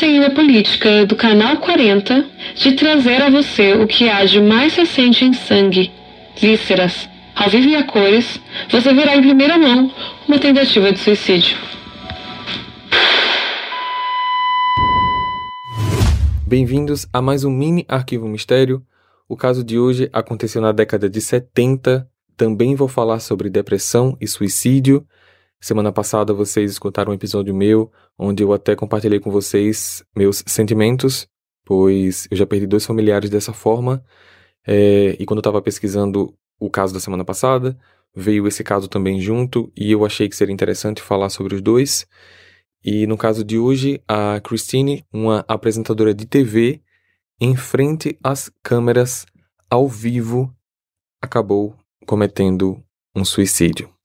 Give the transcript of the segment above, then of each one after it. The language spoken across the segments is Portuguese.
saída política do Canal 40 de trazer a você o que há de mais recente em sangue, vísceras, ao vivo e a cores, você verá em primeira mão uma tentativa de suicídio. Bem-vindos a mais um mini arquivo mistério. O caso de hoje aconteceu na década de 70. Também vou falar sobre depressão e suicídio. Semana passada vocês escutaram um episódio meu onde eu até compartilhei com vocês meus sentimentos, pois eu já perdi dois familiares dessa forma. É, e quando eu estava pesquisando o caso da semana passada, veio esse caso também junto e eu achei que seria interessante falar sobre os dois. E no caso de hoje, a Christine, uma apresentadora de TV, em frente às câmeras, ao vivo, acabou cometendo um suicídio.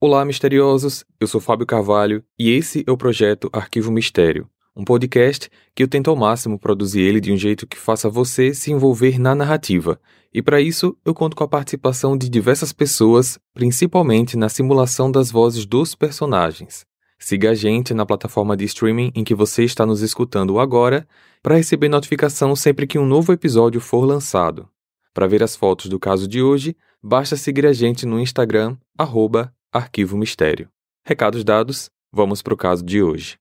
Olá, misteriosos! Eu sou Fábio Carvalho e esse é o projeto Arquivo Mistério, um podcast que eu tento ao máximo produzir ele de um jeito que faça você se envolver na narrativa. E para isso, eu conto com a participação de diversas pessoas, principalmente na simulação das vozes dos personagens. Siga a gente na plataforma de streaming em que você está nos escutando agora para receber notificação sempre que um novo episódio for lançado. Para ver as fotos do caso de hoje, basta seguir a gente no Instagram, arroba Arquivo Mistério. Recados dados, vamos para o caso de hoje.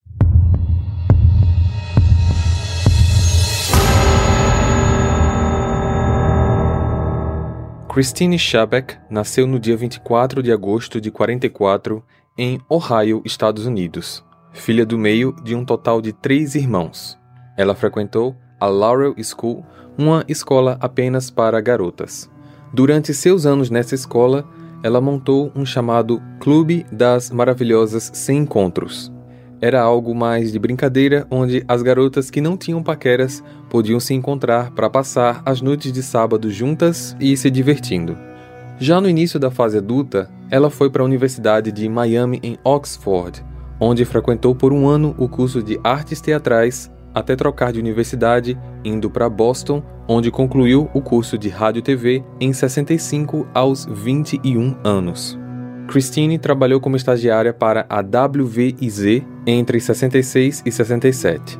Christine Schabeck nasceu no dia 24 de agosto de 44 em Ohio, Estados Unidos, filha do meio de um total de três irmãos. Ela frequentou a Laurel School, uma escola apenas para garotas. Durante seus anos nessa escola, ela montou um chamado Clube das Maravilhosas Sem Encontros. Era algo mais de brincadeira, onde as garotas que não tinham paqueras podiam se encontrar para passar as noites de sábado juntas e se divertindo. Já no início da fase adulta, ela foi para a Universidade de Miami em Oxford, onde frequentou por um ano o curso de artes teatrais, até trocar de universidade, indo para Boston, onde concluiu o curso de rádio e TV em 65 aos 21 anos. Christine trabalhou como estagiária para a WVIZ entre 66 e 67.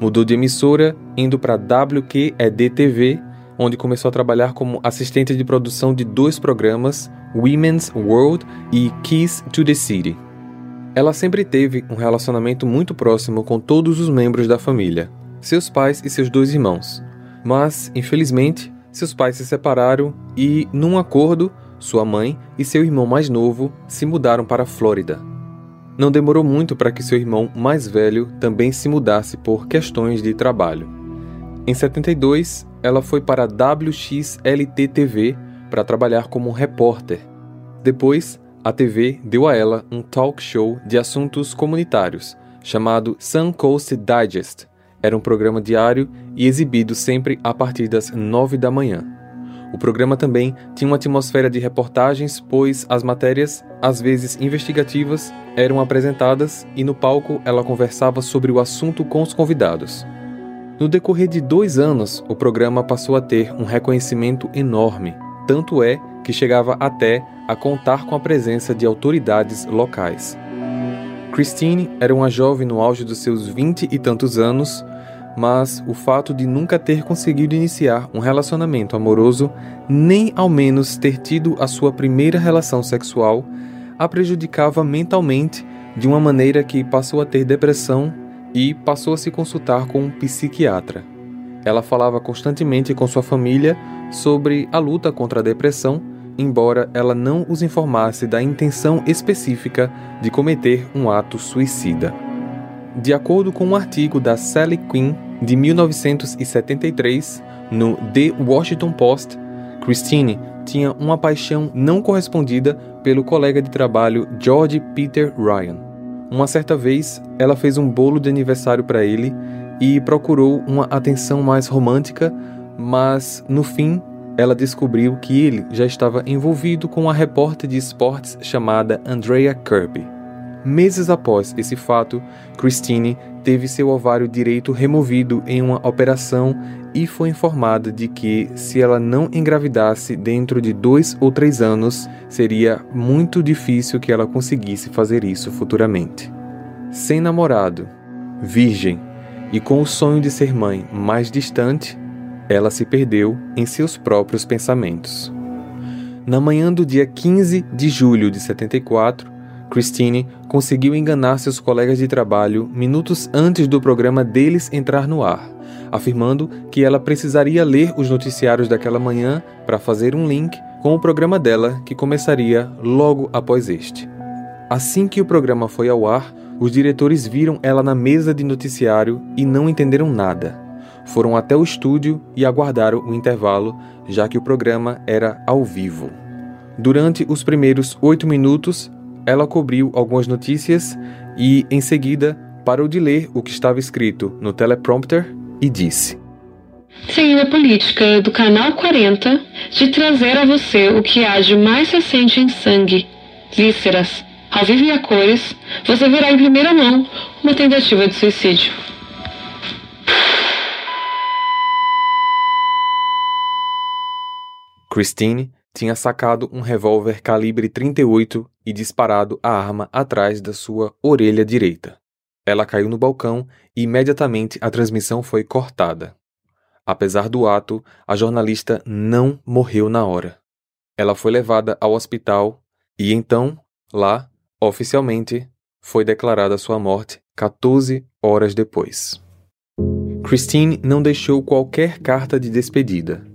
Mudou de emissora, indo para a WQED-TV onde começou a trabalhar como assistente de produção de dois programas, Women's World e Keys to the City. Ela sempre teve um relacionamento muito próximo com todos os membros da família, seus pais e seus dois irmãos. Mas, infelizmente, seus pais se separaram e, num acordo, sua mãe e seu irmão mais novo se mudaram para a Flórida. Não demorou muito para que seu irmão mais velho também se mudasse por questões de trabalho. Em 72, ela foi para a WXLT-TV para trabalhar como repórter. Depois, a TV deu a ela um talk show de assuntos comunitários, chamado Sun Coast Digest. Era um programa diário e exibido sempre a partir das 9 da manhã. O programa também tinha uma atmosfera de reportagens, pois as matérias, às vezes investigativas, eram apresentadas e no palco ela conversava sobre o assunto com os convidados. No decorrer de dois anos, o programa passou a ter um reconhecimento enorme, tanto é que chegava até a contar com a presença de autoridades locais. Christine era uma jovem no auge dos seus vinte e tantos anos, mas o fato de nunca ter conseguido iniciar um relacionamento amoroso, nem ao menos ter tido a sua primeira relação sexual, a prejudicava mentalmente de uma maneira que passou a ter depressão e passou a se consultar com um psiquiatra. Ela falava constantemente com sua família sobre a luta contra a depressão, embora ela não os informasse da intenção específica de cometer um ato suicida. De acordo com um artigo da Sally Quinn de 1973 no The Washington Post, Christine tinha uma paixão não correspondida pelo colega de trabalho George Peter Ryan. Uma certa vez, ela fez um bolo de aniversário para ele e procurou uma atenção mais romântica, mas no fim ela descobriu que ele já estava envolvido com uma repórter de esportes chamada Andrea Kirby. Meses após esse fato, Christine teve seu ovário direito removido em uma operação e foi informada de que, se ela não engravidasse dentro de dois ou três anos, seria muito difícil que ela conseguisse fazer isso futuramente. Sem namorado, virgem e com o sonho de ser mãe mais distante, ela se perdeu em seus próprios pensamentos. Na manhã do dia 15 de julho de 74, Christine conseguiu enganar seus colegas de trabalho minutos antes do programa deles entrar no ar, afirmando que ela precisaria ler os noticiários daquela manhã para fazer um link com o programa dela que começaria logo após este. Assim que o programa foi ao ar, os diretores viram ela na mesa de noticiário e não entenderam nada. Foram até o estúdio e aguardaram o intervalo, já que o programa era ao vivo. Durante os primeiros oito minutos, ela cobriu algumas notícias e, em seguida, parou de ler o que estava escrito no teleprompter e disse: Seguindo a política do Canal 40 de trazer a você o que há de mais recente em sangue, vísceras, ao vivo e a cores, você verá em primeira mão uma tentativa de suicídio. Christine tinha sacado um revólver calibre 38 e disparado a arma atrás da sua orelha direita. Ela caiu no balcão e imediatamente a transmissão foi cortada. Apesar do ato, a jornalista não morreu na hora. Ela foi levada ao hospital e então, lá, oficialmente, foi declarada sua morte 14 horas depois. Christine não deixou qualquer carta de despedida.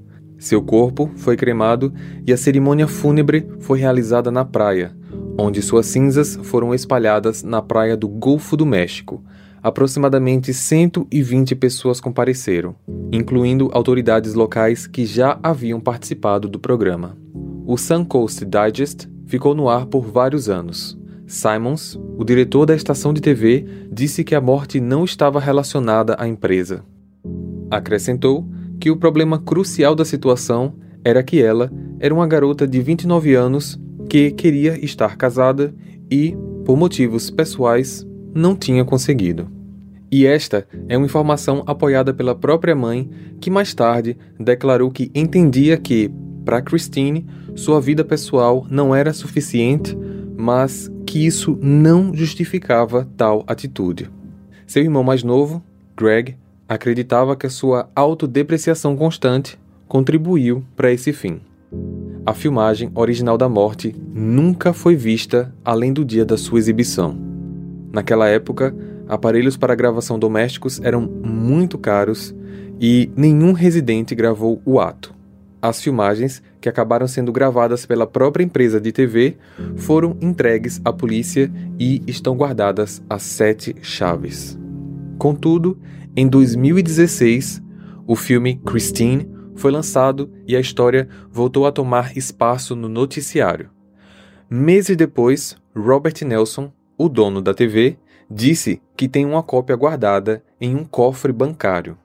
Seu corpo foi cremado e a cerimônia fúnebre foi realizada na praia, onde suas cinzas foram espalhadas na praia do Golfo do México. Aproximadamente 120 pessoas compareceram, incluindo autoridades locais que já haviam participado do programa. O Suncoast Digest ficou no ar por vários anos. Simons, o diretor da estação de TV, disse que a morte não estava relacionada à empresa. Acrescentou que o problema crucial da situação era que ela era uma garota de 29 anos que queria estar casada e, por motivos pessoais, não tinha conseguido. E esta é uma informação apoiada pela própria mãe, que mais tarde declarou que entendia que, para Christine, sua vida pessoal não era suficiente, mas que isso não justificava tal atitude. Seu irmão mais novo, Greg, acreditava que a sua autodepreciação constante contribuiu para esse fim. A filmagem original da morte nunca foi vista além do dia da sua exibição. Naquela época, aparelhos para gravação domésticos eram muito caros e nenhum residente gravou o ato. As filmagens, que acabaram sendo gravadas pela própria empresa de TV, foram entregues à polícia e estão guardadas as sete chaves. Contudo, em 2016, o filme Christine foi lançado e a história voltou a tomar espaço no noticiário. Meses depois, Robert Nelson, o dono da TV, disse que tem uma cópia guardada em um cofre bancário.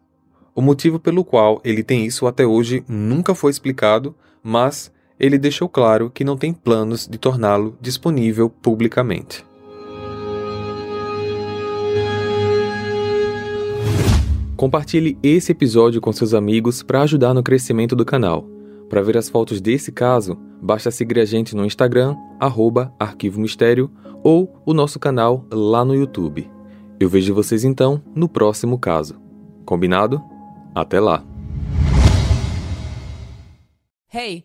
O motivo pelo qual ele tem isso até hoje nunca foi explicado, mas ele deixou claro que não tem planos de torná-lo disponível publicamente. Compartilhe esse episódio com seus amigos para ajudar no crescimento do canal. Para ver as fotos desse caso, basta seguir a gente no Instagram, arroba Arquivo Mistério, ou o nosso canal lá no YouTube. Eu vejo vocês então no próximo caso. Combinado? Até lá! Hey!